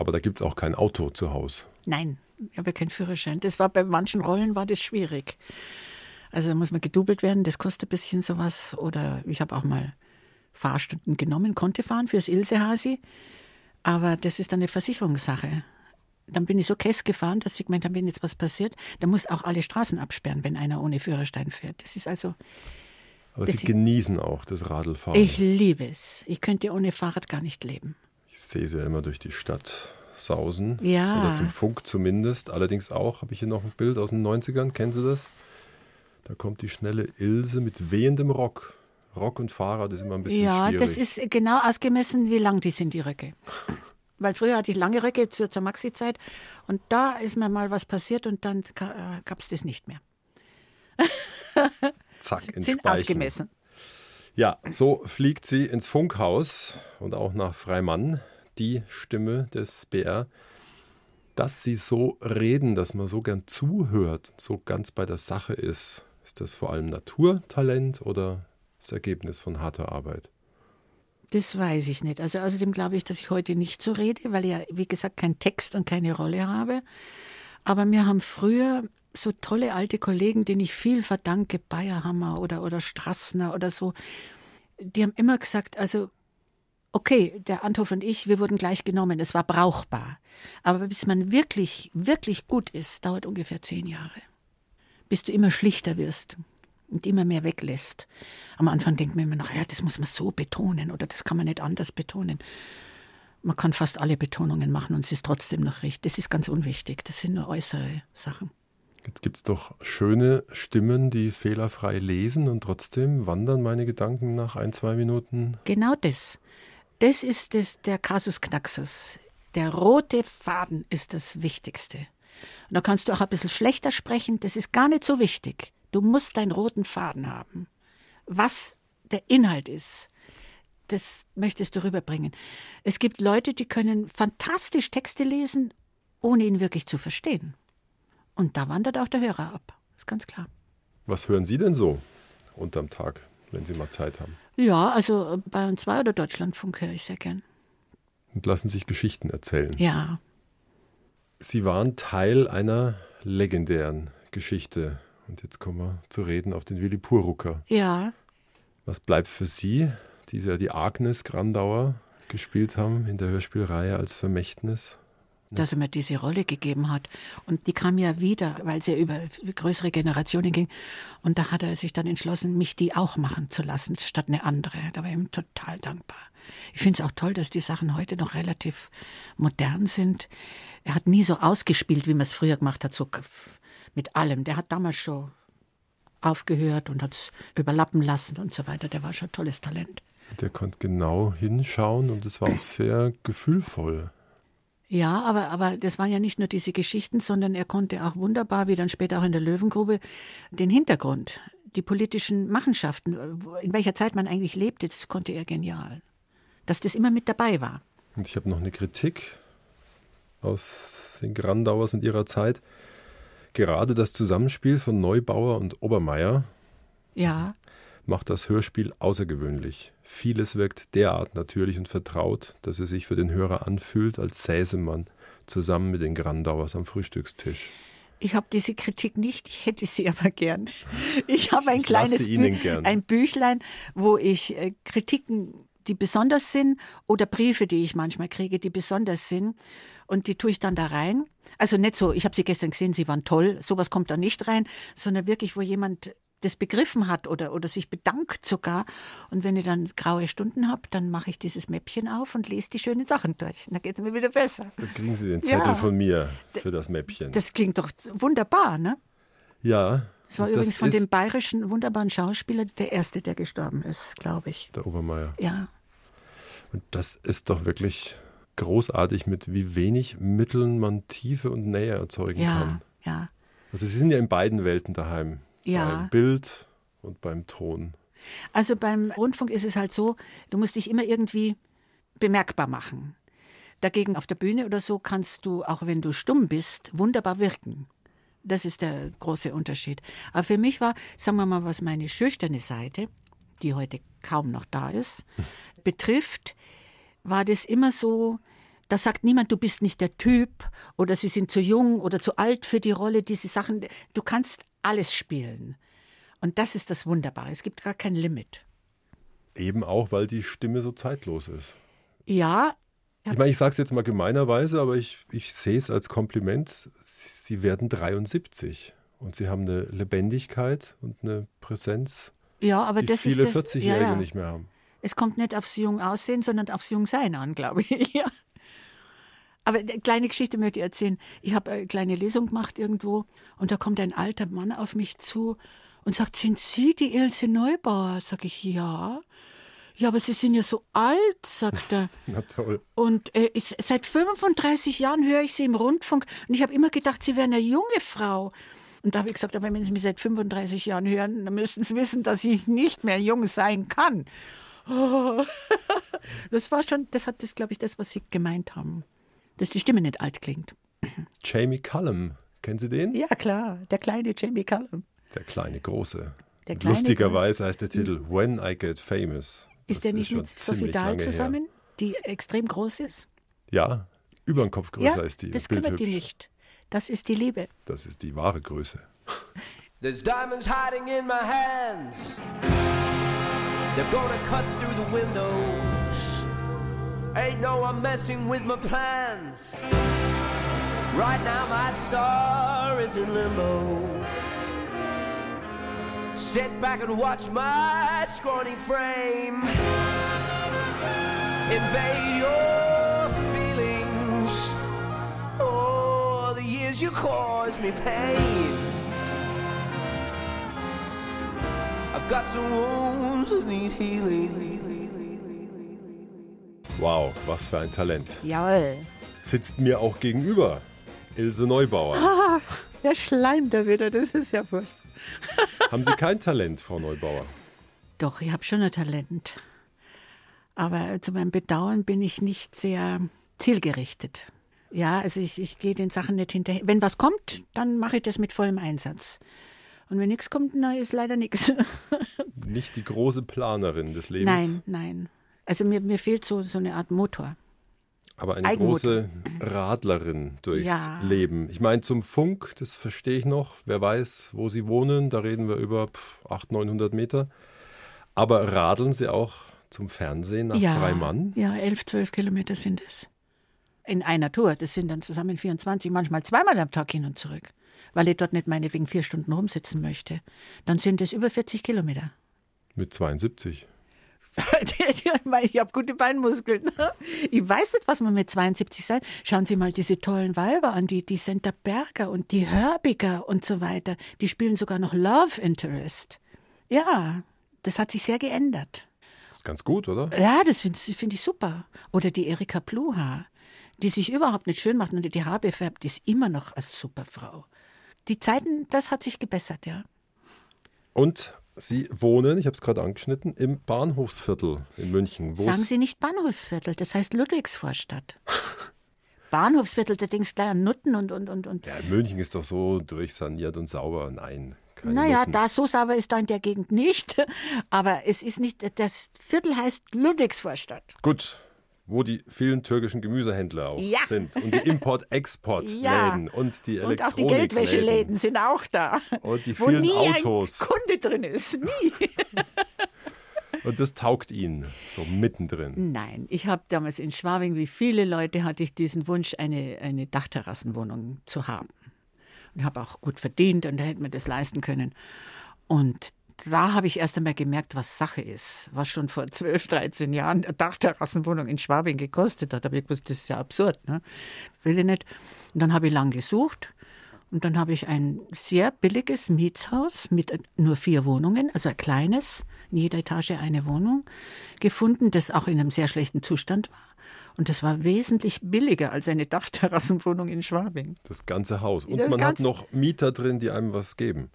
Aber da gibt es auch kein Auto zu Hause. Nein, ich habe keinen Führerschein. Das war bei manchen Rollen war das schwierig. Also da muss man gedoubelt werden, das kostet ein bisschen sowas. Oder ich habe auch mal Fahrstunden genommen, konnte fahren fürs Ilsehasi. Aber das ist dann eine Versicherungssache. Dann bin ich so kess gefahren, dass ich gemeint habe, wenn jetzt was passiert, dann muss auch alle Straßen absperren, wenn einer ohne Führerschein fährt. Das ist also. Aber Sie genießen auch das Radlfahren. Ich liebe es. Ich könnte ohne Fahrrad gar nicht leben. Ich sehe sie ja immer durch die Stadt sausen. Ja. Oder zum Funk zumindest. Allerdings auch, habe ich hier noch ein Bild aus den 90ern. Kennen Sie das? Da kommt die schnelle Ilse mit wehendem Rock. Rock und Fahrrad ist immer ein bisschen ja, schwierig. das ist genau ausgemessen, wie lang die sind, die Röcke. Weil früher hatte ich lange Röcke zur, zur Maxi-Zeit und da ist mir mal was passiert und dann gab es das nicht mehr. Zack, ins sind Speichen. ausgemessen. Ja, so fliegt sie ins Funkhaus und auch nach Freimann, die Stimme des BR. Dass sie so reden, dass man so gern zuhört, so ganz bei der Sache ist, ist das vor allem Naturtalent oder das Ergebnis von harter Arbeit? Das weiß ich nicht. Also außerdem glaube ich, dass ich heute nicht so rede, weil ich ja, wie gesagt, keinen Text und keine Rolle habe. Aber wir haben früher so tolle alte Kollegen, denen ich viel verdanke, Bayerhammer oder, oder Strassner oder so, die haben immer gesagt, also okay, der Anthoff und ich, wir wurden gleich genommen, es war brauchbar. Aber bis man wirklich, wirklich gut ist, dauert ungefähr zehn Jahre. Bis du immer schlichter wirst und immer mehr weglässt. Am Anfang denkt man immer noch, ja, das muss man so betonen oder das kann man nicht anders betonen. Man kann fast alle Betonungen machen und es ist trotzdem noch richtig. Das ist ganz unwichtig. Das sind nur äußere Sachen. Jetzt gibt es doch schöne Stimmen, die fehlerfrei lesen und trotzdem wandern meine Gedanken nach ein, zwei Minuten. Genau das. Das ist das, der Kasus Knaxus. Der rote Faden ist das Wichtigste. Und da kannst du auch ein bisschen schlechter sprechen, das ist gar nicht so wichtig. Du musst deinen roten Faden haben. Was der Inhalt ist, das möchtest du rüberbringen. Es gibt Leute, die können fantastisch Texte lesen, ohne ihn wirklich zu verstehen. Und da wandert auch der Hörer ab. Ist ganz klar. Was hören Sie denn so unterm Tag, wenn Sie mal Zeit haben? Ja, also äh, Bayern 2 oder Deutschlandfunk höre ich sehr gern. Und lassen sich Geschichten erzählen. Ja. Sie waren Teil einer legendären Geschichte. Und jetzt kommen wir zu reden auf den Willi Purucker. Ja. Was bleibt für Sie, die ja die Agnes Grandauer gespielt haben in der Hörspielreihe als Vermächtnis? Dass er mir diese Rolle gegeben hat. Und die kam ja wieder, weil sie ja über größere Generationen ging. Und da hat er sich dann entschlossen, mich die auch machen zu lassen, statt eine andere. Da war ich ihm total dankbar. Ich finde es auch toll, dass die Sachen heute noch relativ modern sind. Er hat nie so ausgespielt, wie man es früher gemacht hat, so mit allem. Der hat damals schon aufgehört und hat es überlappen lassen und so weiter. Der war schon ein tolles Talent. Der konnte genau hinschauen und es war auch sehr gefühlvoll. Ja, aber, aber das waren ja nicht nur diese Geschichten, sondern er konnte auch wunderbar, wie dann später auch in der Löwengrube, den Hintergrund, die politischen Machenschaften, in welcher Zeit man eigentlich lebte, das konnte er genial. Dass das immer mit dabei war. Und ich habe noch eine Kritik aus den Grandauers in ihrer Zeit. Gerade das Zusammenspiel von Neubauer und Obermeier ja. macht das Hörspiel außergewöhnlich. Vieles wirkt derart natürlich und vertraut, dass es sich für den Hörer anfühlt, als säße man zusammen mit den Grandauers am Frühstückstisch. Ich habe diese Kritik nicht, ich hätte sie aber gern. Ich habe ein ich kleines Bü ein Büchlein, wo ich äh, Kritiken, die besonders sind, oder Briefe, die ich manchmal kriege, die besonders sind, und die tue ich dann da rein. Also nicht so, ich habe sie gestern gesehen, sie waren toll, sowas kommt da nicht rein, sondern wirklich, wo jemand das begriffen hat oder, oder sich bedankt sogar. Und wenn ich dann graue Stunden habe, dann mache ich dieses Mäppchen auf und lese die schönen Sachen durch. Dann geht es mir wieder besser. Dann kriegen Sie den Zettel ja. von mir für das Mäppchen. Das klingt doch wunderbar, ne? Ja. Das war übrigens von dem bayerischen wunderbaren Schauspieler der erste, der gestorben ist, glaube ich. Der Obermeier. Ja. Und das ist doch wirklich großartig, mit wie wenig Mitteln man Tiefe und Nähe erzeugen ja, kann. Ja. Also Sie sind ja in beiden Welten daheim ja. beim Bild und beim Ton. Also beim Rundfunk ist es halt so, du musst dich immer irgendwie bemerkbar machen. Dagegen auf der Bühne oder so kannst du, auch wenn du stumm bist, wunderbar wirken. Das ist der große Unterschied. Aber für mich war, sagen wir mal, was meine schüchterne Seite, die heute kaum noch da ist, betrifft, war das immer so, da sagt niemand, du bist nicht der Typ oder sie sind zu jung oder zu alt für die Rolle, diese Sachen. Du kannst alles spielen. Und das ist das Wunderbare. Es gibt gar kein Limit. Eben auch, weil die Stimme so zeitlos ist. Ja. Ich meine, ich sage es jetzt mal gemeinerweise, aber ich, ich sehe es als Kompliment. Sie werden 73 und Sie haben eine Lebendigkeit und eine Präsenz, ja, aber die das viele 40-Jährige ja, ja. nicht mehr haben. Es kommt nicht aufs Jung aussehen, sondern aufs Jungsein an, glaube ich. ja. Aber eine kleine Geschichte möchte ich erzählen. Ich habe eine kleine Lesung gemacht irgendwo und da kommt ein alter Mann auf mich zu und sagt, sind Sie die Ilse Neubauer? Sag ich, ja. Ja, aber Sie sind ja so alt, sagt er. Na toll. Und äh, ich, seit 35 Jahren höre ich Sie im Rundfunk und ich habe immer gedacht, Sie wären eine junge Frau. Und da habe ich gesagt, aber wenn Sie mich seit 35 Jahren hören, dann müssen Sie wissen, dass ich nicht mehr jung sein kann. Oh. Das war schon, das hat das, glaube ich, das, was Sie gemeint haben dass die Stimme nicht alt klingt. Jamie Cullum, kennen Sie den? Ja, klar, der kleine Jamie Cullum. Der kleine Große. Der kleine Lustigerweise heißt der Titel When I Get Famous. Ist das der nicht ist mit Sophie Dahl zusammen, her. die extrem groß ist? Ja, über den Kopf größer ja, ist die. Das kümmert die nicht. Das ist die Liebe. Das ist die wahre Größe. There's diamonds hiding in my hands. They're gonna cut through the windows. Ain't no one messing with my plans. Right now my star is in limbo. Sit back and watch my scrawny frame invade your feelings. Oh, the years you caused me pain. I've got some wounds that need healing. Wow, was für ein Talent. Jawohl. Sitzt mir auch gegenüber. Ilse Neubauer. Ah, der schleimt da wieder, das ist ja wohl. Haben Sie kein Talent, Frau Neubauer? Doch, ich habe schon ein Talent. Aber zu meinem Bedauern bin ich nicht sehr zielgerichtet. Ja, also ich, ich gehe den Sachen nicht hinterher. Wenn was kommt, dann mache ich das mit vollem Einsatz. Und wenn nichts kommt, na, ist leider nichts. Nicht die große Planerin des Lebens. Nein, nein. Also mir, mir fehlt so, so eine Art Motor. Aber eine Eigenmotor. große Radlerin durchs Ja. Leben. Ich meine, zum Funk, das verstehe ich noch. Wer weiß, wo Sie wohnen, da reden wir über pff, 800, 900 Meter. Aber radeln Sie auch zum Fernsehen nach ja, Freimann? Ja, elf, zwölf Kilometer sind es. In einer Tour. Das sind dann zusammen 24, manchmal zweimal am Tag hin und zurück. Weil ich dort nicht meinetwegen vier Stunden rumsitzen möchte. Dann sind es über 40 Kilometer. Mit 72. ich habe gute Beinmuskeln. Ich weiß nicht, was man mit 72 sein. Schauen Sie mal diese tollen Weiber an, die, die Senta Berger und die Hörbiger und so weiter. Die spielen sogar noch Love Interest. Ja, das hat sich sehr geändert. Ist ganz gut, oder? Ja, das finde ich super. Oder die Erika Pluha, die sich überhaupt nicht schön macht und die Haare färbt, die ist immer noch als super Frau. Die Zeiten, das hat sich gebessert, ja. Und Sie wohnen, ich habe es gerade angeschnitten, im Bahnhofsviertel in München. wo Sagen Sie nicht Bahnhofsviertel, das heißt Ludwigsvorstadt. Bahnhofsviertel, da denkst du gleich an Nutten und, und, und, und. Ja, München ist doch so durchsaniert und sauber. Nein. Keine Naja, Nutten. da so sauber ist da in der Gegend nicht. Aber es ist nicht, das Viertel heißt Ludwigsvorstadt. Gut, wo die vielen türkischen Gemüsehändler auch Ja. sind und die Import-Export-Läden Ja. und die Und auch die. Geldwäscheläden sind auch da. Und die wo vielen nie Autos. ein Kunde drin ist. Nie. Und das taugt Ihnen so mittendrin. Nein, ich habe damals in Schwabing, wie viele Leute, hatte ich diesen Wunsch, eine, eine Dachterrassenwohnung zu haben. Und habe auch gut verdient und da hätte man das leisten können. Und da habe ich erst einmal gemerkt, was Sache ist. Was schon vor 12, 13 Jahren eine Dachterrassenwohnung in Schwabing gekostet hat. Da habe ich gewusst, das ist ja absurd. Ne? Will ich nicht. Und dann habe ich lang gesucht. Und dann habe ich ein sehr billiges Mietshaus mit nur vier Wohnungen, also ein kleines, in jeder Etage eine Wohnung, gefunden, das auch in einem sehr schlechten Zustand war. Und das war wesentlich billiger als eine Dachterrassenwohnung in Schwabing. Das ganze Haus. Und Das man hat noch Mieter drin, die einem was geben.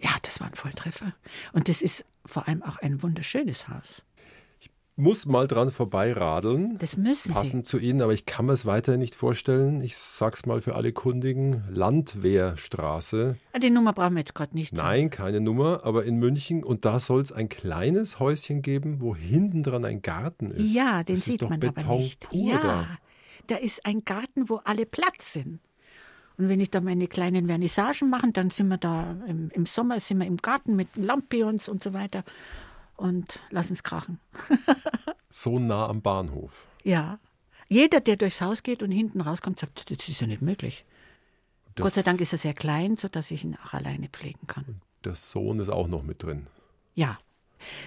Ja, das war ein Volltreffer. Und das ist vor allem auch ein wunderschönes Haus. Muss mal dran vorbeiradeln. Das müssen Passend zu Ihnen, aber ich kann mir es weiterhin nicht vorstellen. Ich sag's mal für alle Kundigen: Landwehrstraße. Sie. Ah, Die Nummer brauchen wir jetzt gerade nicht. Nein, keine Nummer, aber in München. Und da soll es ein kleines Häuschen geben, wo hinten dran ein Garten ist. Ja, den das sieht man Beton aber nicht. Ja, da. da ist ein Garten, wo alle Platz sind. Und wenn ich da meine kleinen Vernissagen mache, dann sind wir da im, im Sommer sind wir im Garten mit Lampions und so weiter und lassen es krachen. So nah am Bahnhof. Ja. Jeder, der durchs Haus geht und hinten rauskommt, sagt, das ist ja nicht möglich. Das- Gott sei Dank ist er sehr klein, sodass ich ihn auch alleine pflegen kann. Der Sohn ist auch noch mit drin. Ja.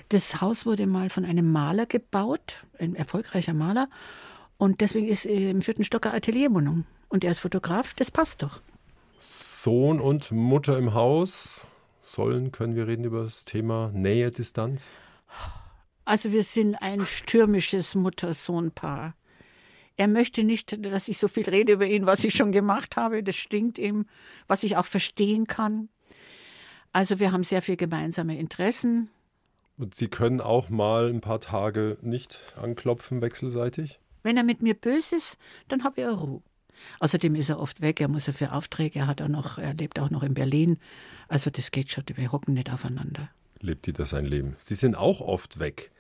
Das Haus wurde mal von einem Maler gebaut, ein erfolgreicher Maler. Und deswegen ist äh, im vierten Stock eine Atelierwohnung. Und er ist Fotograf, das passt doch. Sohn und Mutter im Haus. Sollen, können wir reden über das Thema Nähe, Distanz? Also wir sind ein stürmisches Mutter-Sohn-Paar. Er möchte nicht, dass ich so viel rede über ihn, was ich schon gemacht habe. Das stinkt ihm, was ich auch verstehen kann. Also wir haben sehr viel gemeinsame Interessen. Und Sie können auch mal ein paar Tage nicht anklopfen wechselseitig? Wenn er mit mir böse ist, dann habe ich Ruhe. Außerdem ist er oft weg, er muss ja für Aufträge, er, hat auch noch, er lebt auch noch in Berlin. Also das geht schon, wir hocken nicht aufeinander. Lebt jeder sein Leben. Sie sind auch oft weg.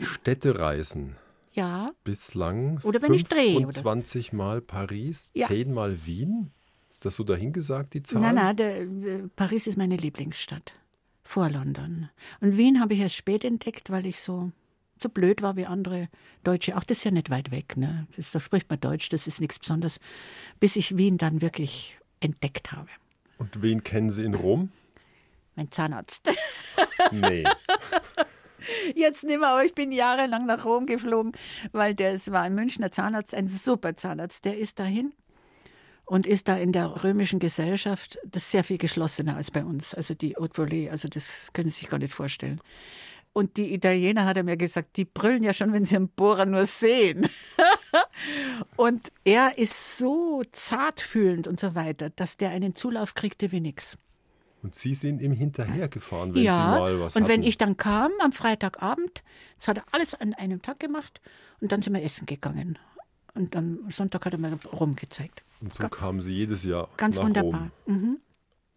Städtereisen. Ja, Bislang Oder wenn ich drehe, oder? 25 Mal Paris, Ja. 10 Mal Wien. Ist das so dahingesagt, die Zahl? Nein, nein, der, der, Paris ist meine Lieblingsstadt. Vor London. Und Wien habe ich erst spät entdeckt, weil ich so, so blöd war wie andere Deutsche. Auch das ist ja nicht weit weg. Ne? Das, da spricht man Deutsch, das ist nichts Besonderes. Bis ich Wien dann wirklich entdeckt habe. Und wen kennen Sie in Rom? Mein Zahnarzt. Nee. Jetzt nicht mehr, aber ich bin jahrelang nach Rom geflogen, weil das war ein Münchner Zahnarzt, ein super Zahnarzt. Der ist dahin und ist da in der römischen Gesellschaft, das ist sehr viel geschlossener als bei uns. Also die Haute Volée, also das können Sie sich gar nicht vorstellen. Und die Italiener, hat er mir gesagt, die brüllen ja schon, wenn sie einen Bohrer nur sehen. und er ist so zartfühlend und so weiter, dass der einen Zulauf kriegte wie nix. Und Sie sind ihm hinterhergefahren, wenn ja, Sie mal was und hatten. wenn ich dann kam am Freitagabend, das hat er alles an einem Tag gemacht und dann sind wir essen gegangen. Und am Sonntag hat er mir rumgezeigt. Und so kamen Sie jedes Jahr Ganz nach wunderbar. Mhm. Rom.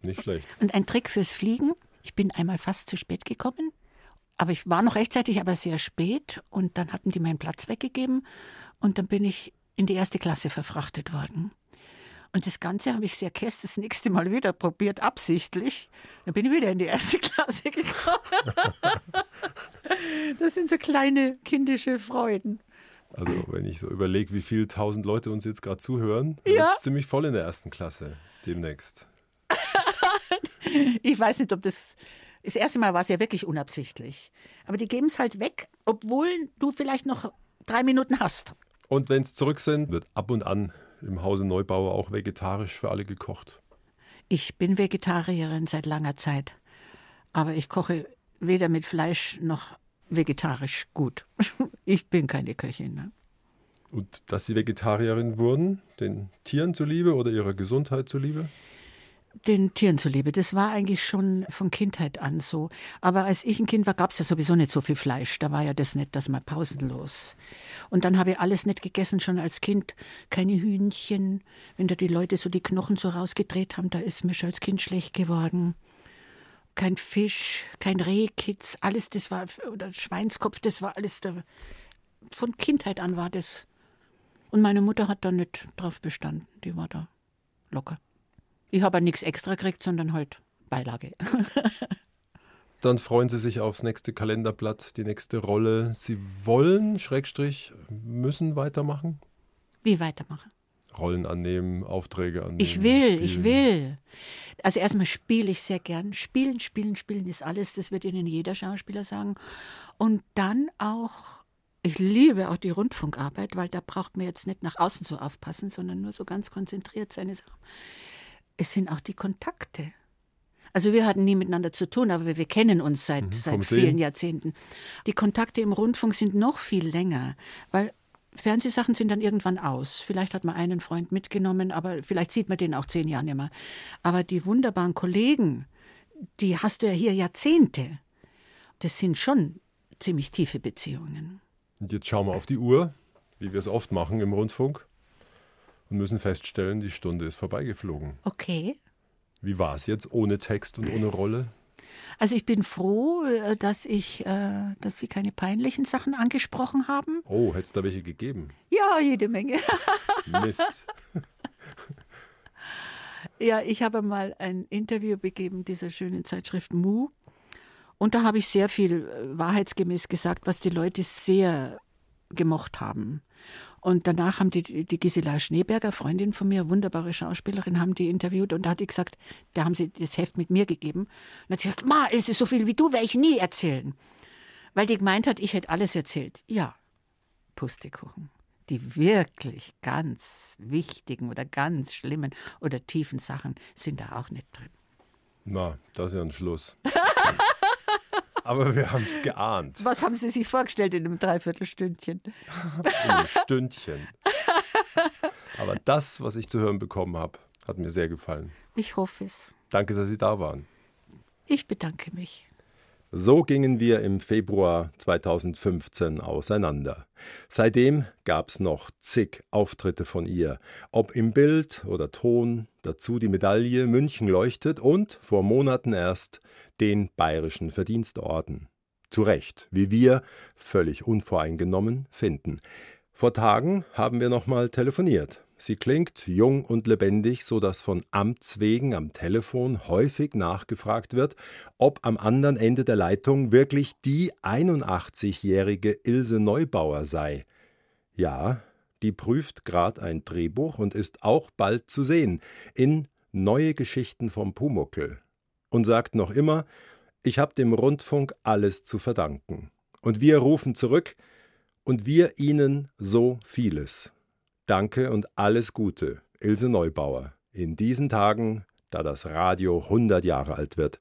Nicht schlecht. Und ein Trick fürs Fliegen. Ich bin einmal fast zu spät gekommen, aber ich war noch rechtzeitig, aber sehr spät. Und dann hatten die meinen Platz weggegeben und dann bin ich in die erste Klasse verfrachtet worden. Und das Ganze habe ich sehr käst das nächste Mal wieder probiert, absichtlich. Dann bin ich wieder in die erste Klasse gekommen. Das sind so kleine kindische Freuden. Also wenn ich so überlege, wie viele tausend Leute uns jetzt gerade zuhören, Ja. es ziemlich voll in der ersten Klasse demnächst. Ich weiß nicht, ob das. Das erste Mal war es ja wirklich unabsichtlich. Aber die geben es halt weg, obwohl du vielleicht noch drei Minuten hast. Und wenn es zurück sind, wird ab und an im Hause Neubauer auch vegetarisch für alle gekocht. Ich bin Vegetarierin seit langer Zeit. Aber ich koche weder mit Fleisch noch vegetarisch gut. Ich bin keine Köchin. Ne? Und dass Sie Vegetarierin wurden, den Tieren zuliebe oder ihrer Gesundheit zuliebe? Den Tieren zuliebe. Das war eigentlich schon von Kindheit an so. Aber als ich ein Kind war, gab es ja sowieso nicht so viel Fleisch. Da war ja das nicht, dass man pausenlos. Und dann habe ich alles nicht gegessen, schon als Kind. Keine Hühnchen. Wenn da die Leute so die Knochen so rausgedreht haben, da ist mir schon als Kind schlecht geworden. Kein Fisch, kein Rehkitz, alles das war, oder Schweinskopf, das war alles da. Von Kindheit an war das. Und meine Mutter hat da nicht drauf bestanden. Die war da locker. Ich habe nichts extra gekriegt, sondern halt Beilage. Dann freuen Sie sich aufs nächste Kalenderblatt, die nächste Rolle. Sie wollen, Schrägstrich, müssen weitermachen? Wie weitermachen? Rollen annehmen, Aufträge annehmen. Ich will, ich spielen. will. Also erstmal spiele ich sehr gern. Spielen, spielen, spielen ist alles. Das wird Ihnen jeder Schauspieler sagen. Und dann auch, ich liebe auch die Rundfunkarbeit, weil da braucht man jetzt nicht nach außen so aufpassen, sondern nur so ganz konzentriert seine Sachen. Es sind auch die Kontakte. Also wir hatten nie miteinander zu tun, aber wir, wir kennen uns seit, vom seit Sehen. vielen Jahrzehnten. Die Kontakte im Rundfunk sind noch viel länger, weil Fernsehsachen sind dann irgendwann aus. Vielleicht hat man einen Freund mitgenommen, aber vielleicht sieht man den auch zehn Jahre nicht mehr. Aber die wunderbaren Kollegen, die hast du ja hier Jahrzehnte. Das sind schon ziemlich tiefe Beziehungen. Und jetzt schauen wir auf die Uhr, wie wir es oft machen im Rundfunk, und müssen feststellen, die Stunde ist vorbeigeflogen. Okay. Wie war es jetzt ohne Text und ohne Rolle? Also ich bin froh, äh, dass ich, äh, dass Sie keine peinlichen Sachen angesprochen haben. Oh, hätte es da welche gegeben? Ja, jede Menge. Mist. Ja, ich habe mal ein Interview begeben dieser schönen Zeitschrift Mu. Und da habe ich sehr viel äh, wahrheitsgemäß gesagt, was die Leute sehr gemocht haben. Und danach haben die, die Gisela Schneeberger, Freundin von mir, wunderbare Schauspielerin, haben die interviewt und da hat die gesagt, da haben sie das Heft mit mir gegeben. Und hat sie gesagt, Ma, es ist so viel wie du, werde ich nie erzählen. Weil die gemeint hat, ich hätte alles erzählt. Ja, Pustekuchen. Die wirklich ganz wichtigen oder ganz schlimmen oder tiefen Sachen sind da auch nicht drin. Na, das ist ja ein Schluss. Aber wir haben es geahnt. Was haben Sie sich vorgestellt in einem Dreiviertelstündchen? Ein Stündchen. Aber das, was ich zu hören bekommen habe, hat mir sehr gefallen. Ich hoffe es. Danke, dass Sie da waren. Ich bedanke mich. So gingen wir im Februar 2015 auseinander. Seitdem gab's noch zig Auftritte von ihr, ob im Bild oder Ton, dazu die Medaille München leuchtet und vor Monaten erst den Bayerischen Verdienstorden. Zu Recht, wie wir, völlig unvoreingenommen, finden. Vor Tagen haben wir nochmal telefoniert. Sie klingt jung und lebendig, so dass von Amts wegen am Telefon häufig nachgefragt wird, ob am anderen Ende der Leitung wirklich die 81-jährige Ilse Neubauer sei. Ja, die prüft grad ein Drehbuch und ist auch bald zu sehen in Neue Geschichten vom Pumuckel und sagt noch immer, ich hab dem Rundfunk alles zu verdanken. Und wir rufen zurück, und wir Ihnen so vieles. Danke und alles Gute, Ilse Neubauer, in diesen Tagen, da das Radio 100 Jahre alt wird.